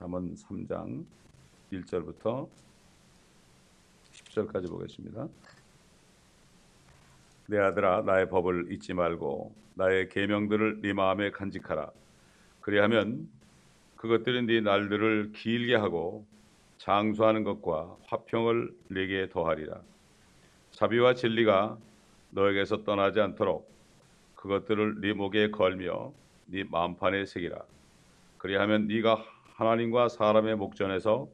잠언 3장 1절부터 10절까지 보겠습니다. 내 아들아 나의 법을 잊지 말고 나의 계명들을 네 마음에 간직하라. 그리하면 그것들은 네 날들을 길게 하고 장수하는 것과 화평을 네게 더하리라. 자비와 진리가 너에게서 떠나지 않도록 그것들을 네 목에 걸며 네 마음판에 새기라. 그리하면 네가 하나님과 사람의 목전에서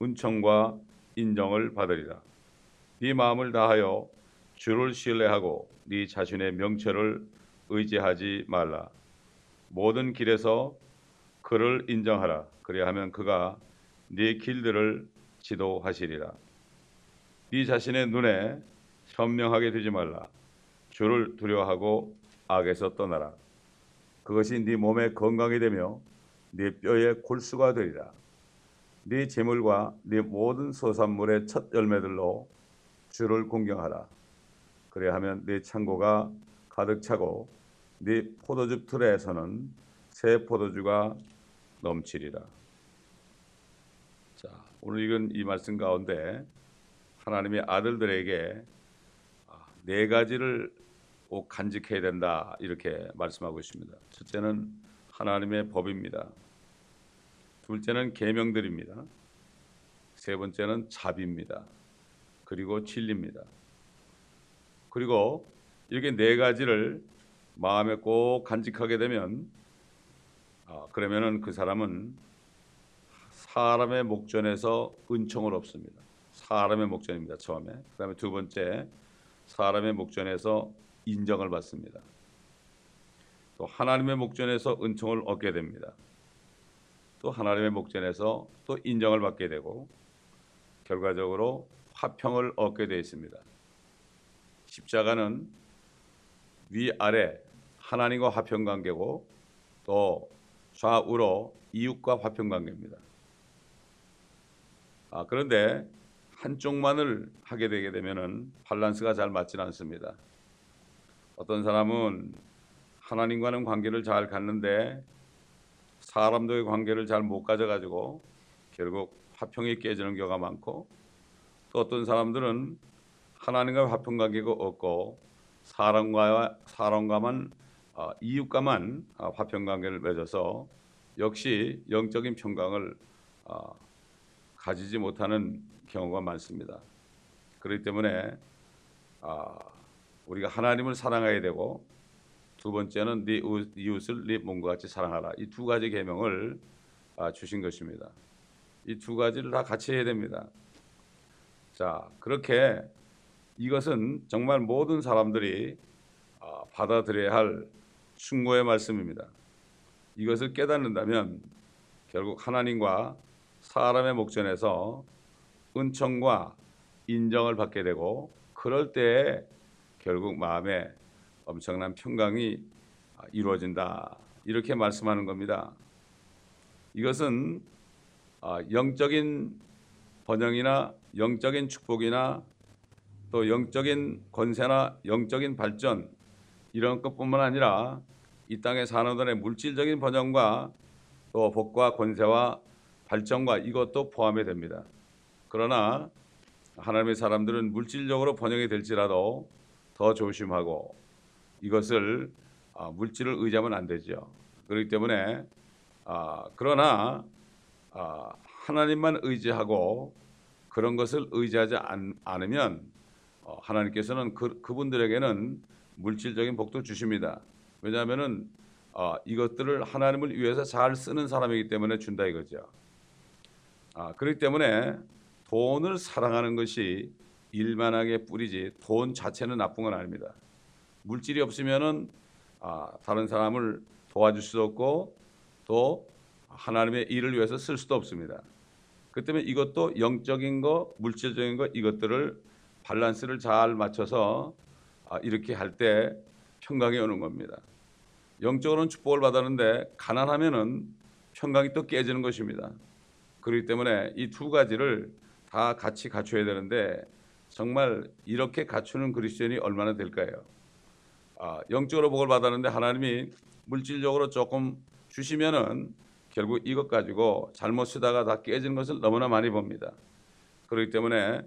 은총과 인정을 받으리라. 네 마음을 다하여 주를 신뢰하고 네 자신의 명철을 의지하지 말라. 모든 길에서 그를 인정하라. 그리하면 그가 네 길들을 지도하시리라. 네 자신의 눈에 현명하게 되지 말라. 주를 두려워하고 악에서 떠나라. 그것이 네 몸에 건강이 되며 네 뼈에 골수가 되리라. 네 재물과 네 모든 소산물의 첫 열매들로 주를 공경하라. 그래하면 네 창고가 가득 차고 네 포도즙 틀에서는 새 포도주가 넘치리라. 자, 오늘 읽은 이 말씀 가운데 하나님의 아들들에게 아, 네 가지를 꼭 간직해야 된다 이렇게 말씀하고 있습니다. 첫째는 하나님의 법입니다. 둘째는 계명들입니다. 세 번째는 자비입니다. 그리고 진리입니다. 그리고 이렇게 네 가지를 마음에 꼭 간직하게 되면 아, 그러면은 그 사람은 사람의 목전에서 은총을 얻습니다. 사람의 목전입니다. 처음에. 그다음에 두 번째 사람의 목전에서 인정을 받습니다. 또 하나님의 목전에서 은총을 얻게 됩니다. 또 하나님의 목전에서 또 인정을 받게 되고 결과적으로 화평을 얻게 되어 있습니다. 십자가는 위아래 하나님과 화평 관계고 또 좌우로 이웃과 화평 관계입니다. 아, 그런데 한쪽만을 하게 되게 되면은 밸런스가 잘 맞지는 않습니다. 어떤 사람은 하나님과는 관계를 잘 갖는데 사람들의 관계를 잘 못 가져가지고 결국 화평이 깨지는 경우가 많고 또 어떤 사람들은 하나님과 화평 관계가 없고 사람과 사람과만 어, 이웃과만 어, 화평 관계를 맺어서 역시 영적인 평강을 어, 가지지 못하는 경우가 많습니다. 그렇기 때문에 아, 우리가 하나님을 사랑해야 되고 두 번째는 네 이웃을 네 몸과 같이 사랑하라. 이 두 가지 계명을 아, 주신 것입니다. 이 두 가지를 다 같이 해야 됩니다. 자, 그렇게 이것은 정말 모든 사람들이 아, 받아들여야 할 충고의 말씀입니다. 이것을 깨닫는다면 결국 하나님과 사람의 목전에서 은총과 인정을 받게 되고 그럴 때 결국 마음에 엄청난 평강이 이루어진다. 이렇게 말씀하는 겁니다. 이것은 아, 영적인 번영이나 영적인 축복이나 또 영적인 권세나 영적인 발전 이런 것뿐만 아니라 이 땅의 산업들의 물질적인 번영과 또 복과 권세와 발전과 이것도 포함이 됩니다. 그러나 하나님의 사람들은 물질적으로 번영이 될지라도 더 조심하고 이것을 아, 물질을 의지하면 안 되죠. 그렇기 때문에 아, 그러나 아, 하나님만 의지하고 그런 것을 의지하지 않으면 어, 하나님께서는 그, 그분들에게는 물질적인 복도 주십니다. 왜냐하면은 이것들을 하나님을 위해서 잘 쓰는 사람이기 때문에 준다 이거죠. 그렇기 때문에 돈을 사랑하는 것이 일만하게 뿌리지 돈 자체는 나쁜 건 아닙니다. 물질이 없으면은 아, 다른 사람을 도와줄 수도 없고 또 하나님의 일을 위해서 쓸 수도 없습니다. 그 때문에 이것도 영적인 거, 물질적인 거 이것들을 밸런스를 잘 맞춰서 아, 이렇게 할 때 평강이 오는 겁니다. 영적으로는 축복을 받았는데 가난하면은 평강이 또 깨지는 것입니다. 그렇기 때문에 이 두 가지를 다 같이 갖춰야 되는데 정말 이렇게 갖추는 그리스도인이 얼마나 될까요? 아, 영적으로 복을 받았는데 하나님이 물질적으로 조금 주시면은 결국 이것 가지고 잘못 쓰다가 다 깨지는 것을 너무나 많이 봅니다. 그렇기 때문에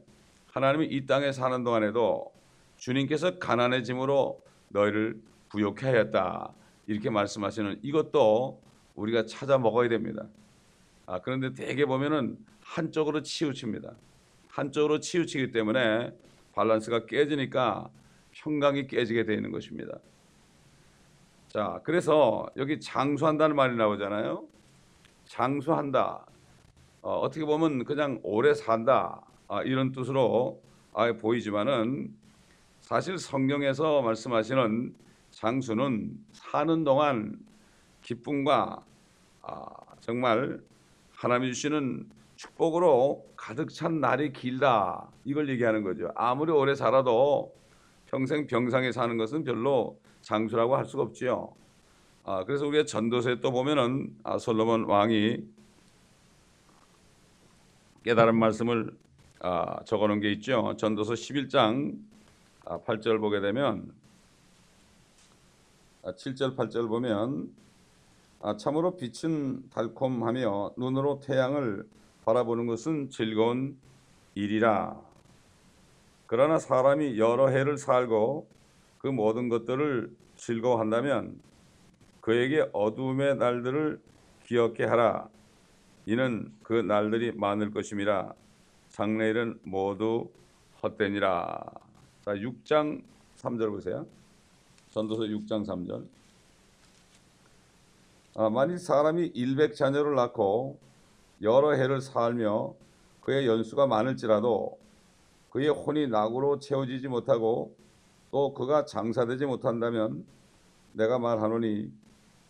하나님이 이 땅에 사는 동안에도 주님께서 가난해짐으로 너희를 부욕해 하였다. 이렇게 말씀하시는 이것도 우리가 찾아 먹어야 됩니다. 아, 그런데 대개 보면은 한쪽으로 치우칩니다. 한쪽으로 치우치기 때문에 밸런스가 깨지니까 평강이 깨지게 되는 것입니다. 자, 그래서 여기 장수한다는 말이 나오잖아요. 장수한다. 어, 어떻게 보면 그냥 오래 산다 아, 이런 뜻으로 아, 보이지만은 사실 성경에서 말씀하시는 장수는 사는 동안 기쁨과 아, 정말 하나님이 주시는 축복으로 가득 찬 날이 길다 이걸 얘기하는 거죠. 아무리 오래 살아도 평생 병상에 사는 것은 별로 장수라고 할 수가 없지요. 아, 그래서 우리가 전도서에 또 보면은 아, 솔로몬 왕이 깨달은 말씀을 아, 적어놓은 게 있죠. 전도서 11장 아, 8절 보게 되면 아, 7절 8절 보면 아, 참으로 빛은 달콤하며 눈으로 태양을 바라보는 것은 즐거운 일이라. 그러나 사람이 여러 해를 살고 그 모든 것들을 즐거워한다면 그에게 어둠의 날들을 기억해 하라. 이는 그 날들이 많을 것임이라. 장래일은 모두 헛되니라. 자, 6장 3절 보세요. 전도서 6장 3절. 아, 만일 사람이 일백 자녀를 낳고 여러 해를 살며 그의 연수가 많을지라도 그의 혼이 낙으로 채워지지 못하고 또 그가 장사되지 못한다면 내가 말하노니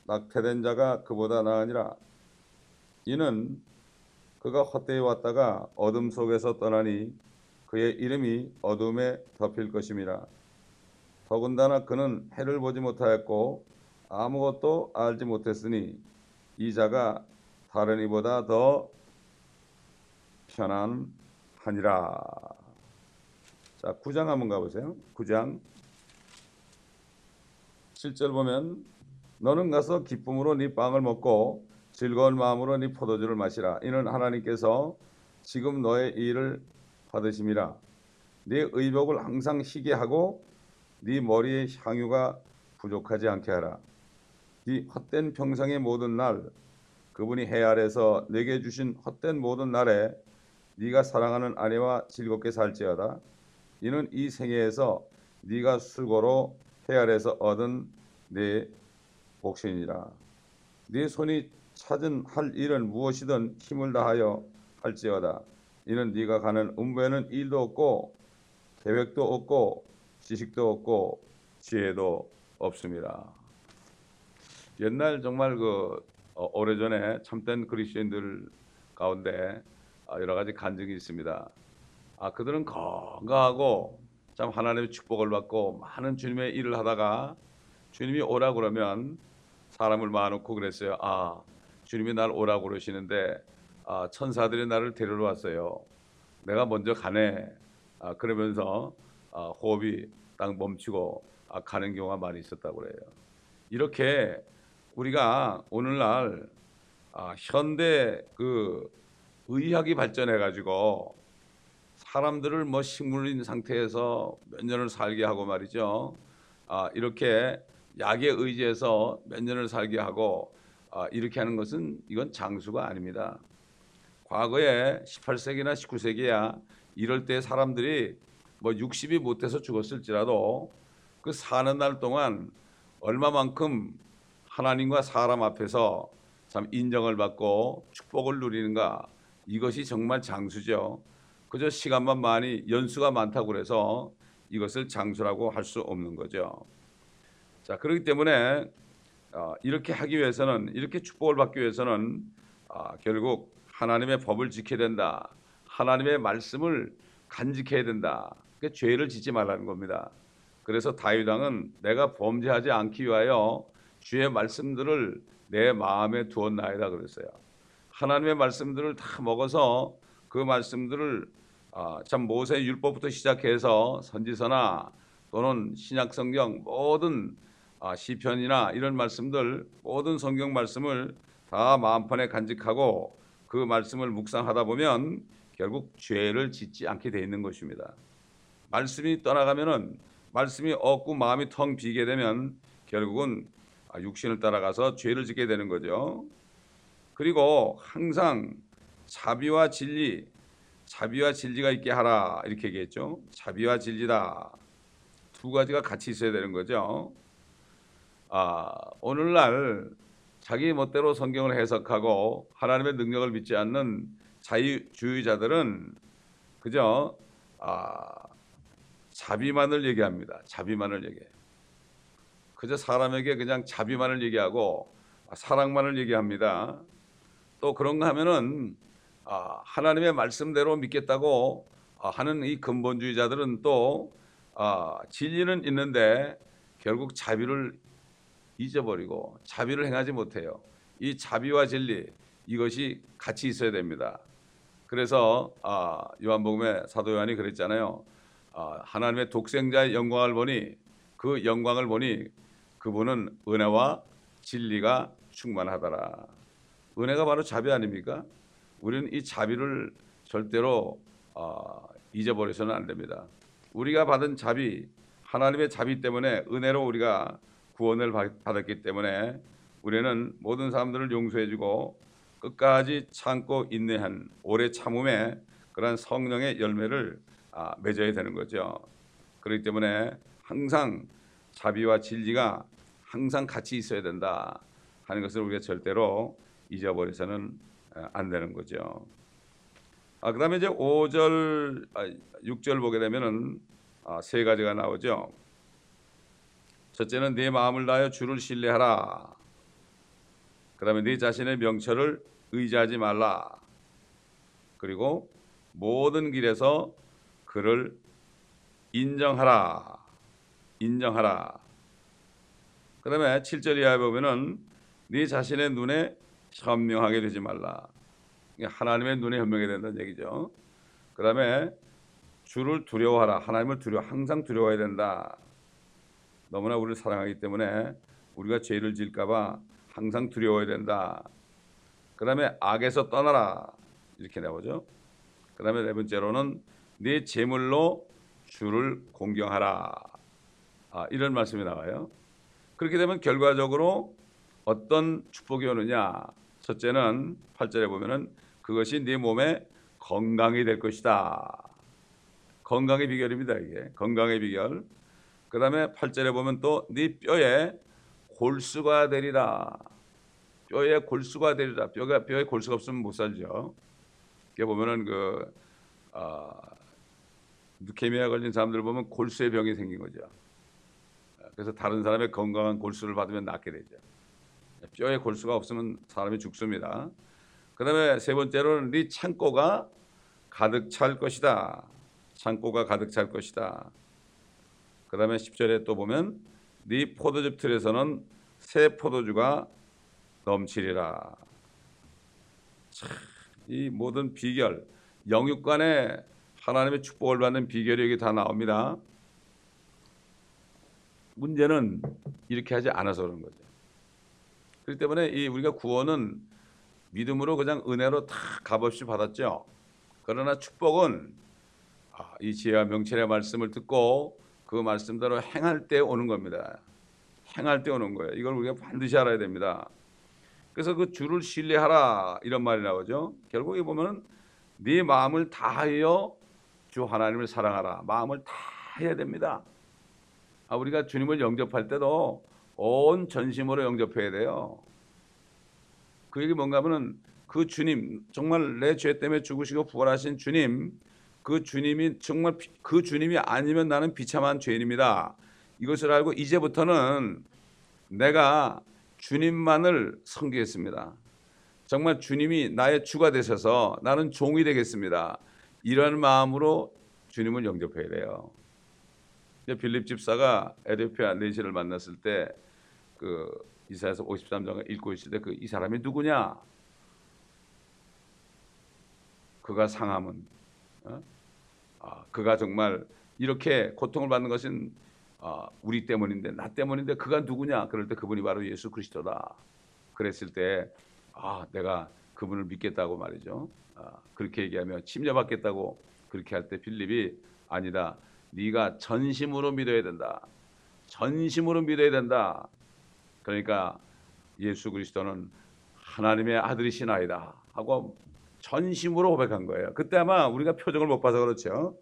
낙태된 자가 그보다 나으니라 이는 그가 헛되이 왔다가 어둠 속에서 떠나니 그의 이름이 어둠에 덮일 것임이라 더군다나 그는 해를 보지 못하였고 아무것도 알지 못했으니 이 자가 다른 이보다 더 편안하니라. 자, 9장 한번 가보세요. 9장 7절 보면 너는 가서 기쁨으로 네 빵을 먹고 즐거운 마음으로 네 포도주를 마시라. 이는 하나님께서 지금 너의 일을 받으심이라. 네 의복을 항상 희게 하고 네 머리의 향유가 부족하지 않게 하라. 네 헛된 평상의 모든 날 그분이 해 아래서 내게 주신 헛된 모든 날에 네가 사랑하는 아내와 즐겁게 살지어다. 이는 이 생애에서 네가 수고로 해 아래서 얻은 네 복신이라. 네 손이 찾은 할 일은 무엇이든 힘을 다하여 할지어다. 이는 네가 가는 음부에는 일도 없고 계획도 없고 지식도 없고 지혜도 없습니다. 옛날 정말 그 어, 오래전에 참된 그리스도인들 가운데 아, 여러 가지 간증이 있습니다. 아 그들은 건강하고 참 하나님의 축복을 받고 많은 주님의 일을 하다가 주님이 오라 그러면 사람을 모아놓고 그랬어요. 아 주님이 날 오라 그러시는데 아, 천사들이 나를 데리러 왔어요. 내가 먼저 가네. 아, 그러면서 아, 호흡이 딱 멈추고 아, 가는 경우가 많이 있었다고 그래요. 이렇게 우리가 오늘날 아, 현대 그 의학이 발전해 가지고 사람들을 뭐 식물인 상태에서 몇 년을 살게 하고 말이죠. 아, 이렇게 약에 의지해서 몇 년을 살게 하고 아, 이렇게 하는 것은 이건 장수가 아닙니다. 과거에 18세기나 19세기야 이럴 때 사람들이 뭐 60이 못해서 죽었을지라도 그 사는 날 동안 얼마만큼 하나님과 사람 앞에서 참 인정을 받고 축복을 누리는가 이것이 정말 장수죠. 그저 시간만 많이 연수가 많다고 그래서 이것을 장수라고 할 수 없는 거죠. 자 그렇기 때문에 어, 이렇게 하기 위해서는 이렇게 축복을 받기 위해서는 어, 결국 하나님의 법을 지켜야 된다. 하나님의 말씀을 간직해야 된다. 그러니까 죄를 짓지 말라는 겁니다. 그래서 다윗 왕은 내가 범죄하지 않기 위하여 주의 말씀들을 내 마음에 두었나이다 그랬어요. 하나님의 말씀들을 다 먹어서 그 말씀들을 아, 참 모세 율법부터 시작해서 선지서나 또는 신약 성경 모든 아, 시편이나 이런 말씀들 모든 성경 말씀을 다 마음판에 간직하고 그 말씀을 묵상하다 보면 결국 죄를 짓지 않게 돼 있는 것입니다. 말씀이 떠나가면은 말씀이 없고 마음이 텅 비게 되면 결국은 아, 육신을 따라가서 죄를 짓게 되는 거죠. 그리고 항상 자비와 진리, 자비와 진리가 있게 하라 이렇게 얘기했죠. 자비와 진리다 두 가지가 같이 있어야 되는 거죠. 아 오늘날 자기 멋대로 성경을 해석하고 하나님의 능력을 믿지 않는 자유주의자들은 그저 아, 자비만을 얘기합니다. 자비만을 얘기해요. 그저 사람에게 그냥 자비만을 얘기하고 사랑만을 얘기합니다. 또 그런가 하면은 아, 하나님의 말씀대로 믿겠다고 아, 하는 이 근본주의자들은 또 아, 진리는 있는데 결국 자비를 잊어버리고 자비를 행하지 못해요. 이 자비와 진리 이것이 같이 있어야 됩니다. 그래서 아, 요한복음에 사도 요한이 그랬잖아요. 아, 하나님의 독생자의 영광을 보니 그 영광을 보니 그분은 은혜와 진리가 충만하더라. 은혜가 바로 자비 아닙니까? 우리는 이 자비를 절대로 어, 잊어버려서는 안 됩니다. 우리가 받은 자비, 하나님의 자비 때문에 은혜로 우리가 구원을 받았기 때문에 우리는 모든 사람들을 용서해주고 끝까지 참고 인내한 오래 참음의 그런 성령의 열매를 아, 맺어야 되는 거죠. 그렇기 때문에 항상 자비와 진리가 항상 같이 있어야 된다 하는 것을 우리가 절대로 잊어버려서는 안 되는 거죠. 아, 그다음에 이제 5절, 아, 6절 보게 되면은 아, 세 가지가 나오죠. 첫째는 네 마음을 다하여 주를 신뢰하라. 그다음에 네 자신의 명철을 의지하지 말라. 그리고 모든 길에서 그를 인정하라. 인정하라. 그다음에 7절 이하에 보면은 네 자신의 눈에 현명하게 되지 말라. 하나님의 눈에 현명해야 된다는 얘기죠. 그 다음에 주를 두려워하라. 하나님을 두려워 항상 두려워해야 된다. 너무나 우리를 사랑하기 때문에 우리가 죄를 지을까봐 항상 두려워해야 된다. 그 다음에 악에서 떠나라 이렇게 나오죠. 그 다음에 네 번째로는 네 재물로 주를 공경하라. 아, 이런 말씀이 나와요. 그렇게 되면 결과적으로 어떤 축복이 오느냐? 첫째는 8절에 보면은 그것이 네 몸에 건강이 될 것이다. 건강의 비결입니다, 이게. 건강의 비결. 그 다음에 8절에 보면 또 네 뼈에 골수가 되리라. 뼈에 골수가 되리라. 뼈가 뼈에 골수가 없으면 못 살죠. 이게 보면은 그 아, 누케미아 걸린 사람들 보면 골수의 병이 생긴 거죠. 그래서 다른 사람의 건강한 골수를 받으면 낫게 되죠. 뼈에 골수가 없으면 사람이 죽습니다. 그 다음에 세 번째로는 네 창고가 가득 찰 것이다. 창고가 가득 찰 것이다. 그 다음에 10절에 또 보면 네 포도즙 틀에서는 새 포도주가 넘치리라. 참, 이 모든 비결, 영육간에 하나님의 축복을 받는 비결이 여기 다 나옵니다. 문제는 이렇게 하지 않아서 그런 거죠. 그렇기 때문에 이 우리가 구원은 믿음으로 그냥 은혜로 다 값없이 받았죠. 그러나 축복은 아, 이 지혜와 명철의 말씀을 듣고 그 말씀대로 행할 때 오는 겁니다. 행할 때 오는 거예요. 이걸 우리가 반드시 알아야 됩니다. 그래서 그 주를 신뢰하라 이런 말이 나오죠. 결국에 보면 네 마음을 다하여 주 하나님을 사랑하라. 마음을 다 해야 됩니다. 아, 우리가 주님을 영접할 때도 온 전심으로 영접해야 돼요. 그 얘기 뭔가 하면은 그 주님 정말 내 죄 때문에 죽으시고 부활하신 주님 그 주님이 정말 그 주님이 아니면 나는 비참한 죄인입니다. 이것을 알고 이제부터는 내가 주님만을 섬기겠습니다. 정말 주님이 나의 주가 되셔서 나는 종이 되겠습니다. 이런 마음으로 주님을 영접해야 돼요. 빌립 집사가 에디오피아 내시를 만났을 때 그 이사야서 53장을 읽고 있을 때 그 이 사람이 누구냐? 그가 상함은 어? 아, 그가 정말 이렇게 고통을 받는 것은 아, 우리 때문인데 나 때문인데 그가 누구냐? 그럴 때 그분이 바로 예수 그리스도다. 그랬을 때 아 내가 그분을 믿겠다고 말이죠. 아, 그렇게 얘기하며 침례받겠다고 그렇게 할 때 빌립이 아니다. 네가 전심으로 믿어야 된다. 전심으로 믿어야 된다. 그러니까 예수 그리스도는 하나님의 아들이시나이다 하고 전심으로 고백한 거예요. 그때 아마 우리가 표정을 못 봐서 그렇죠.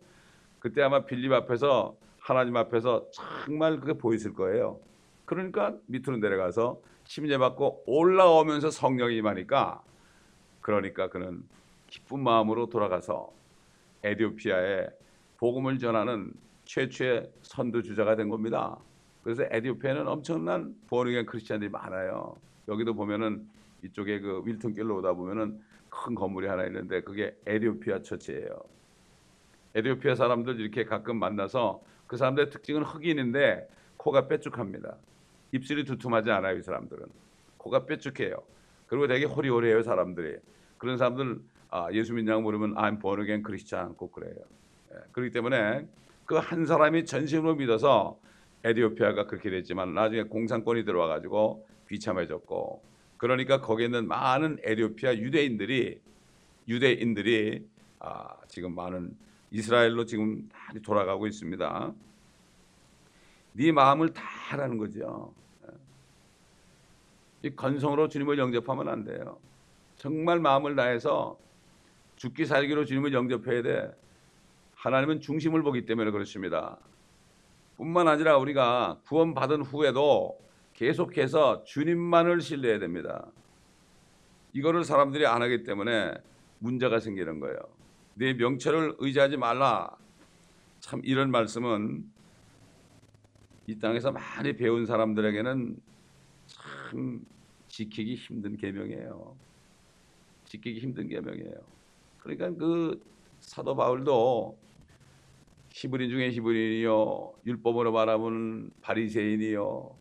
그때 아마 빌립 앞에서 하나님 앞에서 정말 그게 보였을 거예요. 그러니까 밑으로 내려가서 침례받고 올라오면서 성령이 임하니까 그러니까 그는 기쁜 마음으로 돌아가서 에디오피아에 복음을 전하는 최초의 선두 주자가 된 겁니다. 그래서 에디오피아는 엄청난 보어닝 크리스천들이 많아요. 여기도 보면은 이쪽에 그 윌턴길로 오다 보면은 큰 건물이 하나 있는데 그게 에디오피아 처치예요. 에디오피아 사람들 이렇게 가끔 만나서 그 사람들의 특징은 흑인인데 코가 뾰족합니다. 입술이 두툼하지 않아요, 이 사람들은. 코가 뾰족해요. 그리고 되게 호리호리해요, 사람들이. 그런 사람들 아, 예수 믿냐고 물으면 I'm born again 크리스찬 꼭 그래요. 예, 그렇기 때문에 그 한 사람이 전심으로 믿어서 에디오피아가 그렇게 됐지만 나중에 공산권이 들어와 가지고 비참해졌고 그러니까 거기에 있는 많은 에디오피아 유대인들이 유대인들이 아, 지금 많은 이스라엘로 지금 많이 돌아가고 있습니다. 네 마음을 다 하라는 거죠. 이 건성으로 주님을 영접하면 안 돼요. 정말 마음을 다해서 죽기 살기로 주님을 영접해야 돼. 하나님은 중심을 보기 때문에 그렇습니다. 뿐만 아니라 우리가 구원받은 후에도 계속해서 주님만을 신뢰해야 됩니다. 이거를 사람들이 안 하기 때문에 문제가 생기는 거예요. 내 명철을 의지하지 말라. 참 이런 말씀은 이 땅에서 많이 배운 사람들에게는 참 지키기 힘든 계명이에요. 지키기 힘든 계명이에요. 그러니까 그 사도 바울도 히브리 중에 히브리이요 율법으로 바라보는 바리새인이요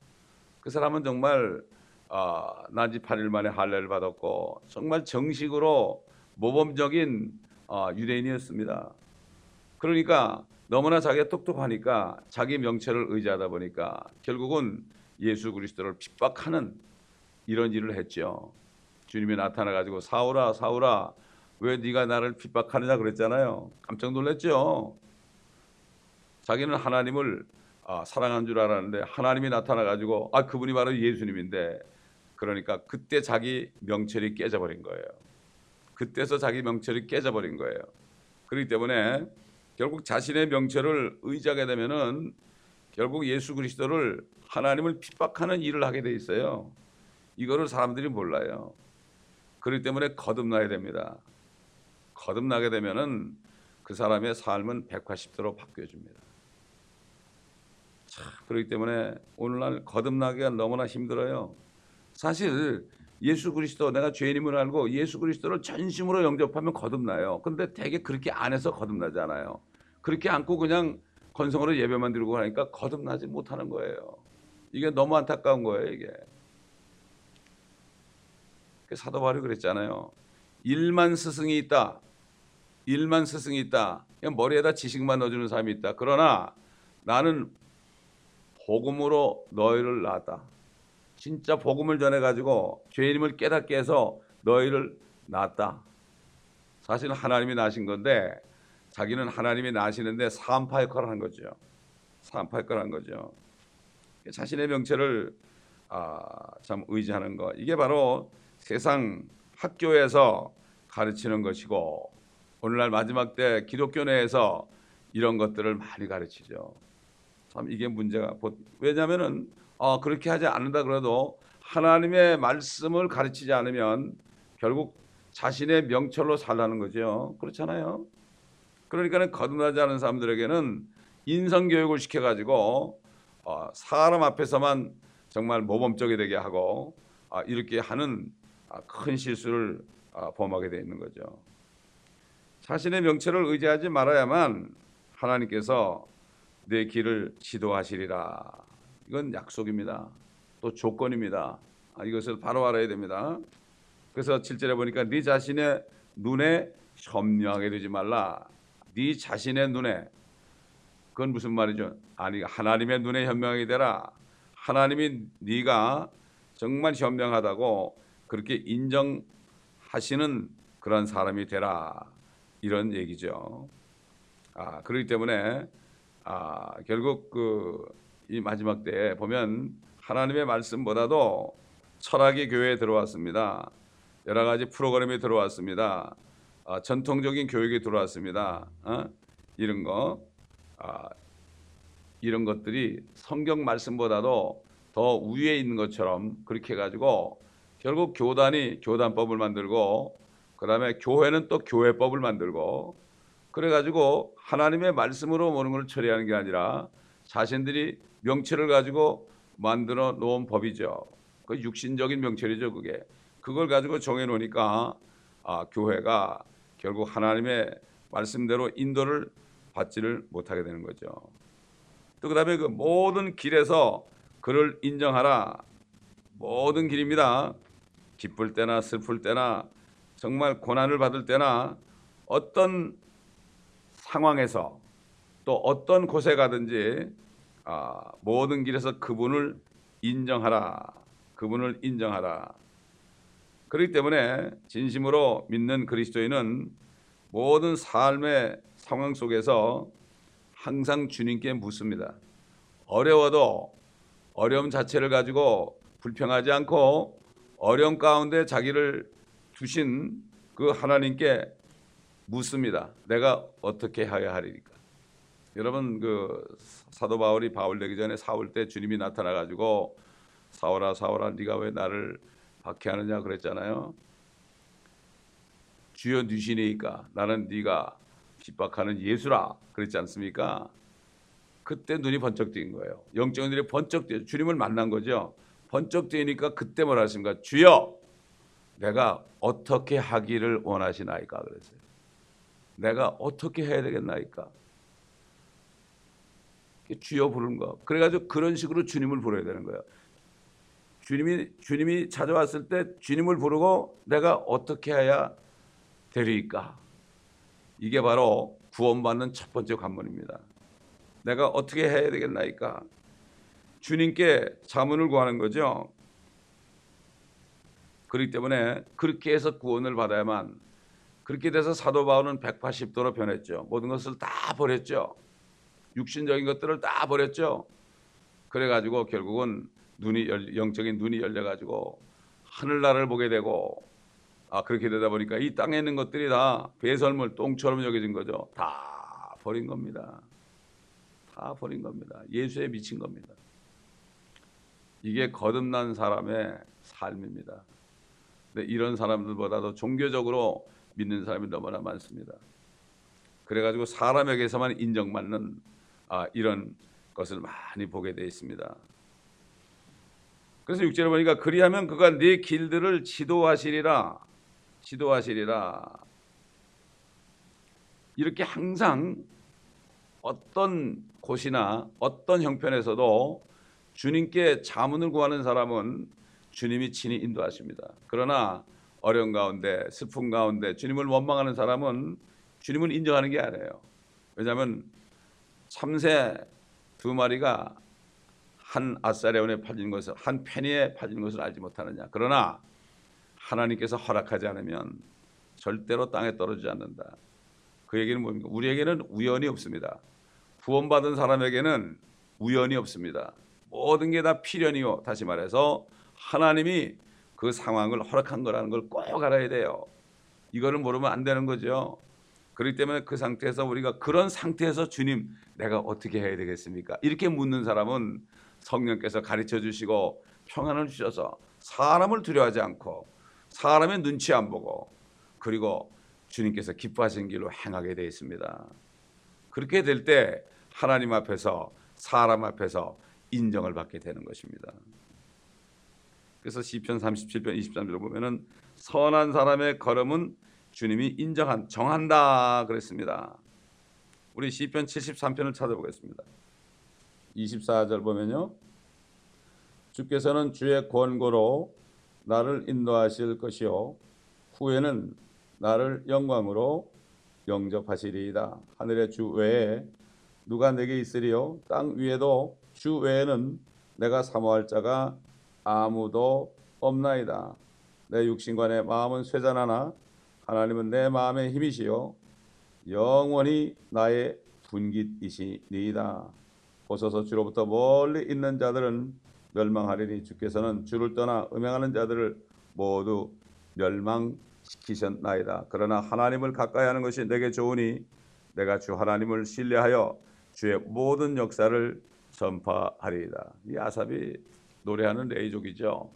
그 사람은 정말 아, 난지 8일 만에 할례를 받았고 정말 정식으로 모범적인 아, 유대인이었습니다. 그러니까 너무나 자기가 똑똑하니까 자기 명체를 의지하다 보니까 결국은 예수 그리스도를 핍박하는 이런 일을 했죠. 주님이 나타나 가지고 사울아 사울아 왜 네가 나를 핍박하느냐 그랬잖아요. 깜짝 놀랐죠. 자기는 하나님을 아, 사랑한 줄 알았는데 하나님이 나타나 가지고 아 그분이 바로 예수님인데 그러니까 그때 자기 명철이 깨져버린 거예요. 그때서 자기 명철이 깨져버린 거예요. 그렇기 때문에 결국 자신의 명철을 의지하게 되면은 결국 예수 그리스도를 하나님을 핍박하는 일을 하게 돼 있어요. 이거를 사람들이 몰라요. 그렇기 때문에 거듭나야 됩니다. 거듭나게 되면은 그 사람의 삶은 180도로 바뀌어집니다. 참, 그렇기 때문에 오늘날 거듭나기가 너무나 힘들어요. 사실 예수 그리스도 내가 죄인임을 알고 예수 그리스도를 전심으로 영접하면 거듭나요. 근데 되게 그렇게 안 해서 거듭나잖아요. 그렇게 안고 그냥 건성으로 예배만 드리고 하니까 거듭나지 못하는 거예요. 이게 너무 안타까운 거예요, 이게. 사도 바울이 그랬잖아요. 일만 스승이 있다. 일만 스승이 있다. 그냥 머리에다 지식만 넣어주는 사람이 있다. 그러나 나는 복음으로 너희를 낳았다. 진짜 복음을 전해가지고 죄인임을 깨닫게 해서 너희를 낳았다. 사실 하나님이 낳으신 건데 자기는 하나님이 낳으시는데 사파 역할을 한 거죠. 사파 역할을 한 거죠. 자신의 명체를 아, 참 의지하는 것. 이게 바로 세상 학교에서 가르치는 것이고 오늘날 마지막 때 기독교 내에서 이런 것들을 많이 가르치죠. 참 이게 문제가 왜냐하면은 어, 그렇게 하지 않는다 그래도 하나님의 말씀을 가르치지 않으면 결국 자신의 명철로 살라는 거죠. 그렇잖아요. 그러니까는 거듭나지 않은 사람들에게는 인성 교육을 시켜가지고 어, 사람 앞에서만 정말 모범적이 되게 하고 어, 이렇게 하는 아, 큰 실수를 아, 범하게 되어 있는 거죠. 자신의 명체를 의지하지 말아야만 하나님께서 내 길을 지도하시리라. 이건 약속입니다. 또 조건입니다. 아, 이것을 바로 알아야 됩니다. 그래서 7절에 보니까 네 자신의 눈에 현명하게 되지 말라. 네 자신의 눈에 그건 무슨 말이죠? 아니 하나님의 눈에 현명하게 되라. 하나님이 네가 정말 현명하다고 그렇게 인정 하시는 그런 사람이 되라 이런 얘기죠. 아 그렇기 때문에 아 결국 그 이 마지막 때에 보면 하나님의 말씀보다도 철학이 교회에 들어왔습니다. 여러 가지 프로그램이 들어왔습니다. 아, 전통적인 교육이 들어왔습니다. 어? 이런 거 아, 이런 것들이 성경 말씀보다도 더 위에 있는 것처럼 그렇게 해가지고 결국 교단이 교단법을 만들고 그 다음에 교회는 또 교회법을 만들고 그래가지고 하나님의 말씀으로 모든 걸 처리하는 게 아니라 자신들이 명체를 가지고 만들어 놓은 법이죠. 그 육신적인 명체이죠, 그게. 그걸 가지고 정해 놓으니까 아, 교회가 결국 하나님의 말씀대로 인도를 받지를 못하게 되는 거죠. 또 그다음에 그 모든 길에서 그를 인정하라. 모든 길입니다. 기쁠 때나 슬플 때나 정말 고난을 받을 때나 어떤 상황에서 또 어떤 곳에 가든지 아, 모든 길에서 그분을 인정하라. 그분을 인정하라. 그렇기 때문에 진심으로 믿는 그리스도인은 모든 삶의 상황 속에서 항상 주님께 묻습니다. 어려워도 어려움 자체를 가지고 불평하지 않고 어려움 가운데 자기를 두신 그 하나님께 묻습니다. 내가 어떻게 하야 하리까? 여러분 그 사도 바울이 바울 되기 전에 사울 때 주님이 나타나 가지고 사울아 사울아 네가 왜 나를 박해하느냐 그랬잖아요. 주여 누시니까 나는 네가 핍박하는 예수라 그랬지 않습니까? 그때 눈이 번쩍 뜨인 거예요. 영적인 눈이 번쩍 뜨 주님을 만난 거죠. 번쩍 뜨니까 그때 뭐라 하십니까? 주여 내가 어떻게 하기를 원하시나이까 그랬어요. 내가 어떻게 해야 되겠나이까? 주여 부르는 거. 그래가지고 그런 식으로 주님을 부르야 되는 거예요. 주님이 주님이 찾아왔을 때 주님을 부르고 내가 어떻게 해야 되리까? 이게 바로 구원받는 첫 번째 관문입니다. 내가 어떻게 해야 되겠나이까? 주님께 자문을 구하는 거죠. 그렇기 때문에 그렇게 해서 구원을 받아야만 그렇게 돼서 사도 바울은 180도로 변했죠. 모든 것을 다 버렸죠. 육신적인 것들을 다 버렸죠. 그래가지고 결국은 눈이 열, 영적인 눈이 열려가지고 하늘나라를 보게 되고 아 그렇게 되다 보니까 이 땅에 있는 것들이 다 배설물 똥처럼 여겨진 거죠. 다 버린 겁니다. 다 버린 겁니다. 예수에 미친 겁니다. 이게 거듭난 사람의 삶입니다. 근데 이런 사람들보다도 종교적으로 믿는 사람이 너무나 많습니다. 그래가지고 사람에게서만 인정받는 아, 이런 것을 많이 보게 되어 있습니다. 그래서 6절에 보니까 그리하면 그가 네 길들을 지도하시리라 지도하시리라 이렇게 항상 어떤 곳이나 어떤 형편에서도 주님께 자문을 구하는 사람은 주님이 친히 인도하십니다. 그러나 어려운 가운데 슬픔 가운데 주님을 원망하는 사람은 주님을 인정하는 게 아니에요. 왜냐하면 참새 두 마리가 한 아사레온에 팔린 것을 한 페니에 팔린 것을 알지 못하느냐. 그러나 하나님께서 허락하지 않으면 절대로 땅에 떨어지지 않는다. 그 얘기는 뭡니까? 우리에게는 우연이 없습니다. 구원받은 사람에게는 우연이 없습니다. 모든 게 다 필연이요. 다시 말해서 하나님이 그 상황을 허락한 거라는 걸 꼭 알아야 돼요. 이거를 모르면 안 되는 거죠. 그렇기 때문에 그 상태에서 우리가 그런 상태에서 주님 내가 어떻게 해야 되겠습니까? 이렇게 묻는 사람은 성령께서 가르쳐 주시고 평안을 주셔서 사람을 두려워하지 않고 사람의 눈치 안 보고 그리고 주님께서 기뻐하시는 길로 행하게 되어 있습니다. 그렇게 될 때 하나님 앞에서 사람 앞에서 인정을 받게 되는 것입니다. 그래서 시편 37편 23절을 보면은 선한 사람의 걸음은 주님이 인정한 정한다 그랬습니다. 우리 시편 73편을 찾아보겠습니다. 24절 보면요. 주께서는 주의 권고로 나를 인도하실 것이요 후에는 나를 영광으로 영접하시리이다. 하늘의 주 외에 누가 내게 있으리요? 땅 위에도 주 외에는 내가 사모할 자가 아무도 없나이다. 내 육신과 내 마음은 쇠잔하나 하나님은 내 마음의 힘이시요 영원히 나의 분깃이시니이다. 보소서 주로부터 멀리 있는 자들은 멸망하리니 주께서는 주를 떠나 음행하는 자들을 모두 멸망시키셨나이다. 그러나 하나님을 가까이 하는 것이 내게 좋으니 내가 주 하나님을 신뢰하여 주의 모든 역사를 전파하리이다. 이 아삽이 노래하는 레이족이죠.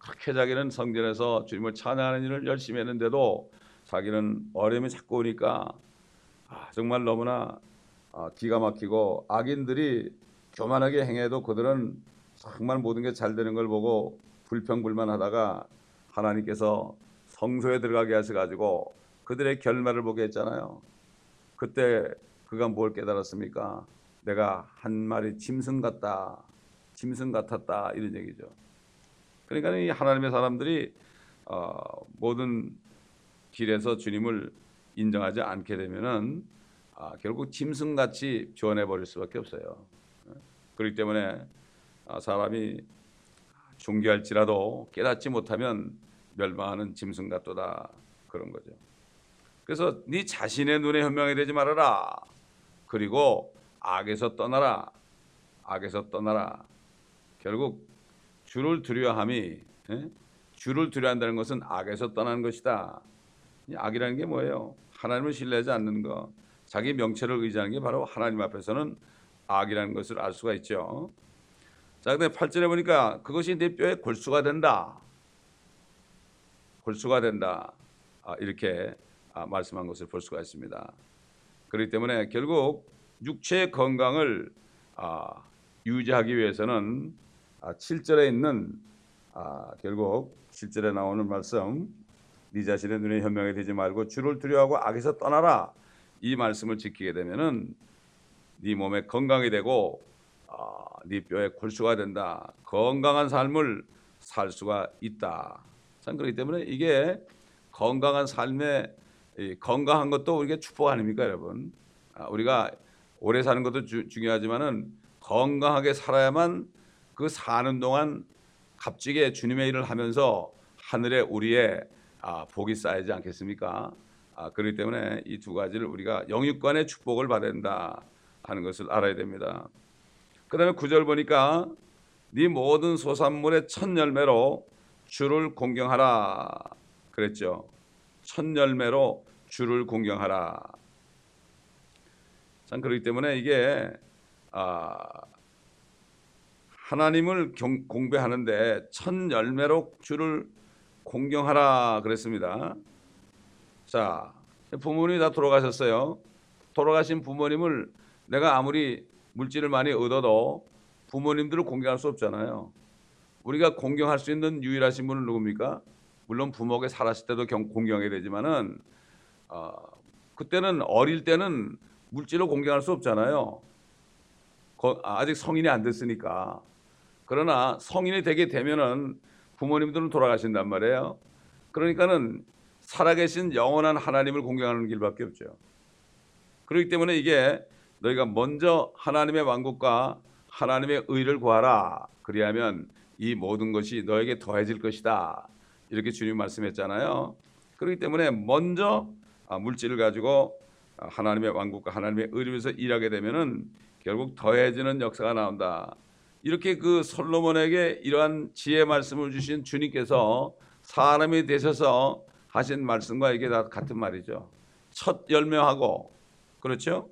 그렇게 자기는 성전에서 주님을 찬양하는 일을 열심히 했는데도 자기는 어려움이 자꾸 오니까 아, 정말 너무나 아, 기가 막히고 악인들이 교만하게 행해도 그들은 정말 모든 게 잘 되는 걸 보고 불평불만하다가 하나님께서 성소에 들어가게 하셔가지고 그들의 결말을 보게 했잖아요. 그때 그가 뭘 깨달았습니까? 내가 한 마리 짐승 같다, 짐승 같았다 이런 얘기죠. 그러니까 이 하나님의 사람들이 어, 모든 길에서 주님을 인정하지 않게 되면은 아, 결국 짐승같이 변해 버릴 수밖에 없어요. 그렇기 때문에 아, 사람이 존귀할지라도 깨닫지 못하면 멸망하는 짐승 같도다 그런 거죠. 그래서 네 자신의 눈에 현명이 되지 말아라. 그리고 악에서 떠나라. 악에서 떠나라. 결국 주를 두려워함이 예? 주를 두려워한다는 것은 악에서 떠나는 것이다. 악이라는 게 뭐예요? 하나님을 신뢰하지 않는 것, 자기 명체를 의지하는 게 바로 하나님 앞에서는 악이라는 것을 알 수가 있죠. 자, 근데 8절에 보니까 그것이 내 뼈에 골수가 된다. 골수가 된다. 아, 이렇게 아, 말씀한 것을 볼 수가 있습니다. 그렇기 때문에 결국 육체의 건강을 아, 유지하기 위해서는 아, 7절에 있는 아, 결국 7절에 나오는 말씀 네 자신의 눈에 현명이 되지 말고 주를 두려워하고 악에서 떠나라. 이 말씀을 지키게 되면은 네 몸에 건강이 되고 아, 네 뼈에 골수가 된다. 건강한 삶을 살 수가 있다. 참 그렇기 때문에 이게 건강한 삶의 건강한 것도 우리가 축복 아닙니까 여러분? 아, 우리가 오래 사는 것도 주, 중요하지만은 건강하게 살아야만 그 사는 동안 값지게 주님의 일을 하면서 하늘에 우리의 아, 복이 쌓이지 않겠습니까? 아, 그렇기 때문에 이 두 가지를 우리가 영육간의 축복을 된다 하는 것을 알아야 됩니다. 그 다음에 구절 보니까 네 모든 소산물의 첫 열매로 주를 공경하라 그랬죠. 첫 열매로 주를 공경하라. 참 그렇기 때문에 이게 아, 하나님을 경, 공배하는데 첫 열매로 주를 공경하라 그랬습니다. 자, 부모님이 다 돌아가셨어요. 돌아가신 부모님을 내가 아무리 물질을 많이 얻어도 부모님들을 공경할 수 없잖아요. 우리가 공경할 수 있는 유일하신 분은 누굽니까? 물론 부모가 살았을 때도 공경해야 되지만은 어, 그때는 어릴 때는 물질로 공경할 수 없잖아요. 아직 성인이 안 됐으니까. 그러나 성인이 되게 되면은 부모님들은 돌아가신단 말이에요. 그러니까는 살아계신 영원한 하나님을 공경하는 길밖에 없죠. 그렇기 때문에 이게 너희가 먼저 하나님의 왕국과 하나님의 의를 구하라. 그리하면 이 모든 것이 너에게 더해질 것이다. 이렇게 주님 말씀했잖아요. 그렇기 때문에 먼저 아, 물질을 가지고 하나님의 왕국과 하나님의 의를 위해서 일하게 되면은 결국 더해지는 역사가 나온다. 이렇게 그 솔로몬에게 이러한 지혜 말씀을 주신 주님께서 사람이 되셔서 하신 말씀과 이게 다 같은 말이죠. 첫 열매하고 그렇죠?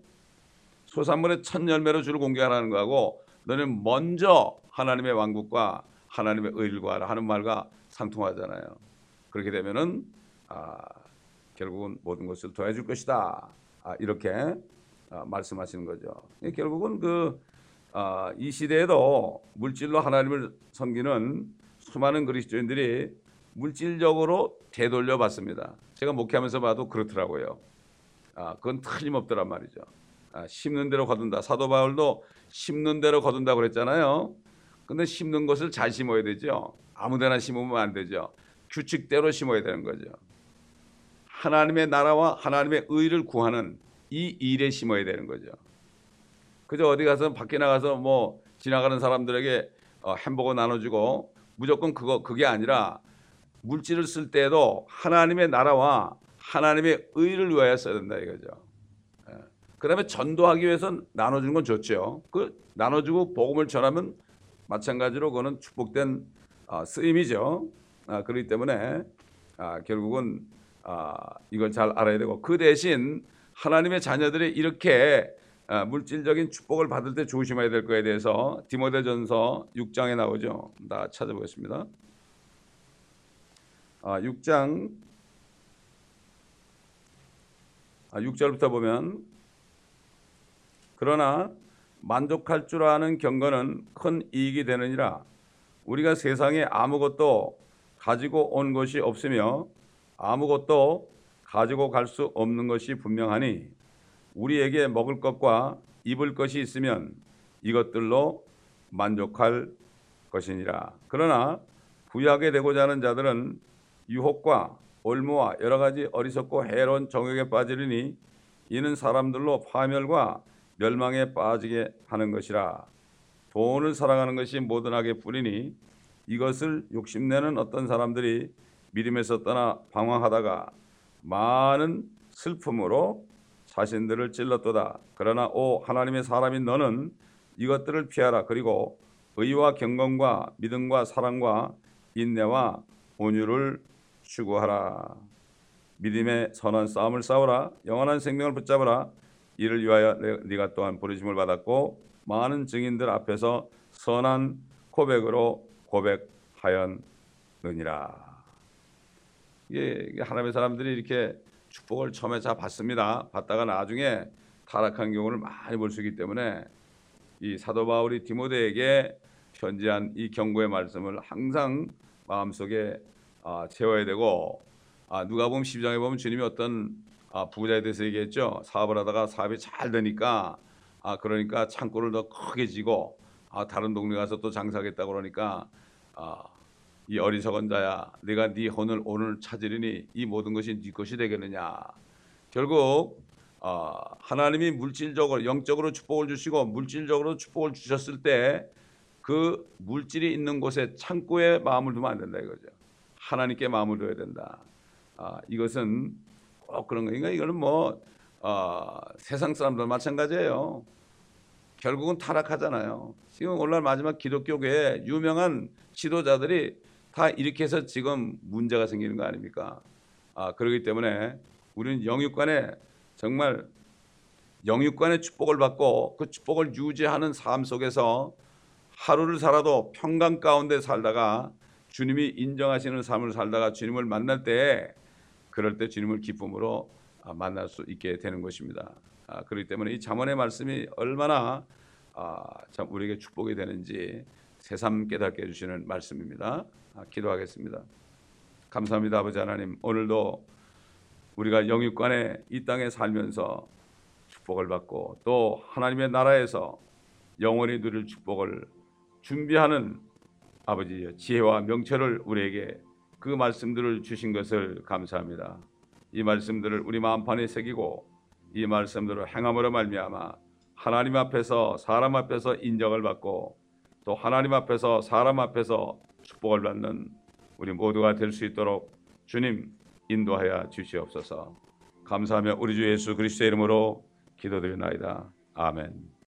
소산물의 첫 열매로 주를 공개하라는 거하고 너는 먼저 하나님의 왕국과 하나님의 의를 구하라 하는 말과 상통하잖아요. 그렇게 되면은 아, 결국은 모든 것을 더해줄 것이다. 아, 이렇게 아, 말씀하시는 거죠. 결국은 그 아, 이 시대에도 물질로 하나님을 섬기는 수많은 그리스도인들이 물질적으로 되돌려 받습니다. 제가 목회하면서 봐도 그렇더라고요. 아, 그건 틀림없더란 말이죠. 아, 심는 대로 거둔다. 사도 바울도 심는 대로 거둔다 그랬잖아요. 근데 심는 것을 잘 심어야 되죠. 아무데나 심으면 안 되죠. 규칙대로 심어야 되는 거죠. 하나님의 나라와 하나님의 의를 구하는 이 일에 심어야 되는 거죠. 그저 어디 가서 밖에 나가서 뭐 지나가는 사람들에게 어, 햄버거 나눠주고 무조건 그거 그게 아니라 물질을 쓸 때에도 하나님의 나라와 하나님의 의를 위하여 써야 된다 이거죠. 예. 그다음에 전도하기 위해서 나눠주는 건 좋죠. 그 나눠주고 복음을 전하면 마찬가지로 그거는 축복된 아, 쓰임이죠. 아, 그렇기 때문에 아, 결국은 아, 이걸 잘 알아야 되고 그 대신 하나님의 자녀들이 이렇게 아, 물질적인 축복을 받을 때 조심해야 될 거에 대해서 디모데전서 6장에 나오죠. 다 찾아보겠습니다. 아, 6장 아, 6절부터 보면 그러나 만족할 줄 아는 경건은 큰 이익이 되느니라 우리가 세상에 아무것도 가지고 온 것이 없으며 아무것도 가지고 갈 수 없는 것이 분명하니 우리에게 먹을 것과 입을 것이 있으면 이것들로 만족할 것이니라. 그러나 부유하게 되고자 하는 자들은 유혹과 올무와 여러 가지 어리석고 해로운 정욕에 빠지리니 이는 사람들로 파멸과 멸망에 빠지게 하는 것이라. 돈을 사랑하는 것이 모든 악의 뿌리니 이것을 욕심내는 어떤 사람들이 믿음에서 떠나 방황하다가 많은 슬픔으로 자신들을 찔렀도다. 그러나 오 하나님의 사람인 너는 이것들을 피하라. 그리고 의와 경건과 믿음과 사랑과 인내와 온유를 추구하라. 믿음의 선한 싸움을 싸우라. 영원한 생명을 붙잡으라. 이를 위하여 네가 또한 부르심을 받았고 많은 증인들 앞에서 선한 고백으로 고백하였느니라. 이게 하나님의 사람들이 이렇게 축복을 처음에 잘 받습니다. 받다가 나중에 타락한 경우를 많이 볼 수 있기 때문에 이 사도 바울이 디모데에게 편지한 이 경고의 말씀을 항상 마음속에 아, 채워야 되고 아, 누가 보면 12장에 보면 주님이 어떤 아, 부자에 대해서 얘기했죠. 사업을 하다가 사업이 잘 되니까 아 그러니까 창고를 더 크게 지고 아 다른 동네 가서 또 장사하겠다 그러니까 아, 이 어리석은 자야 내가 네 혼을 오늘 찾으리니 이 모든 것이 네 것이 되겠느냐? 결국 어, 하나님이 물질적으로 영적으로 축복을 주시고 물질적으로 축복을 주셨을 때 그 물질이 있는 곳에 창고에 마음을 두면 안 된다 이거죠. 하나님께 마음을 둬야 된다. 아, 이것은 꼭 그런 거니까 이거는 뭐 어, 세상 사람들 마찬가지예요. 결국은 타락하잖아요. 지금 오늘날 마지막 기독교계에 유명한 지도자들이 다 이렇게 해서 지금 문제가 생기는 거 아닙니까? 아, 그렇기 때문에 우리는 영육간에 정말 영육간의 축복을 받고 그 축복을 유지하는 삶 속에서 하루를 살아도 평강 가운데 살다가 주님이 인정하시는 삶을 살다가 주님을 만날 때 그럴 때 주님을 기쁨으로 아, 만날 수 있게 되는 것입니다. 아, 그렇기 때문에 이 잠언의 말씀이 얼마나 아, 참 우리에게 축복이 되는지 새삼 깨닫게 해주시는 말씀입니다. 아, 기도하겠습니다. 감사합니다, 아버지 하나님. 오늘도 우리가 영육간에 이 땅에 살면서 축복을 받고 또 하나님의 나라에서 영원히 누릴 축복을 준비하는 아버지 지혜와 명철을 우리에게 그 말씀들을 주신 것을 감사합니다. 이 말씀들을 우리 마음판에 새기고 이 말씀들을 행함으로 말미암아 하나님 앞에서 사람 앞에서 인정을 받고 또 하나님 앞에서 사람 앞에서 축복을 받는 우리 모두가 될 수 있도록 주님 인도하여 주시옵소서. 감사하며 우리 주 예수 그리스도의 이름으로 기도드리나이다. 아멘.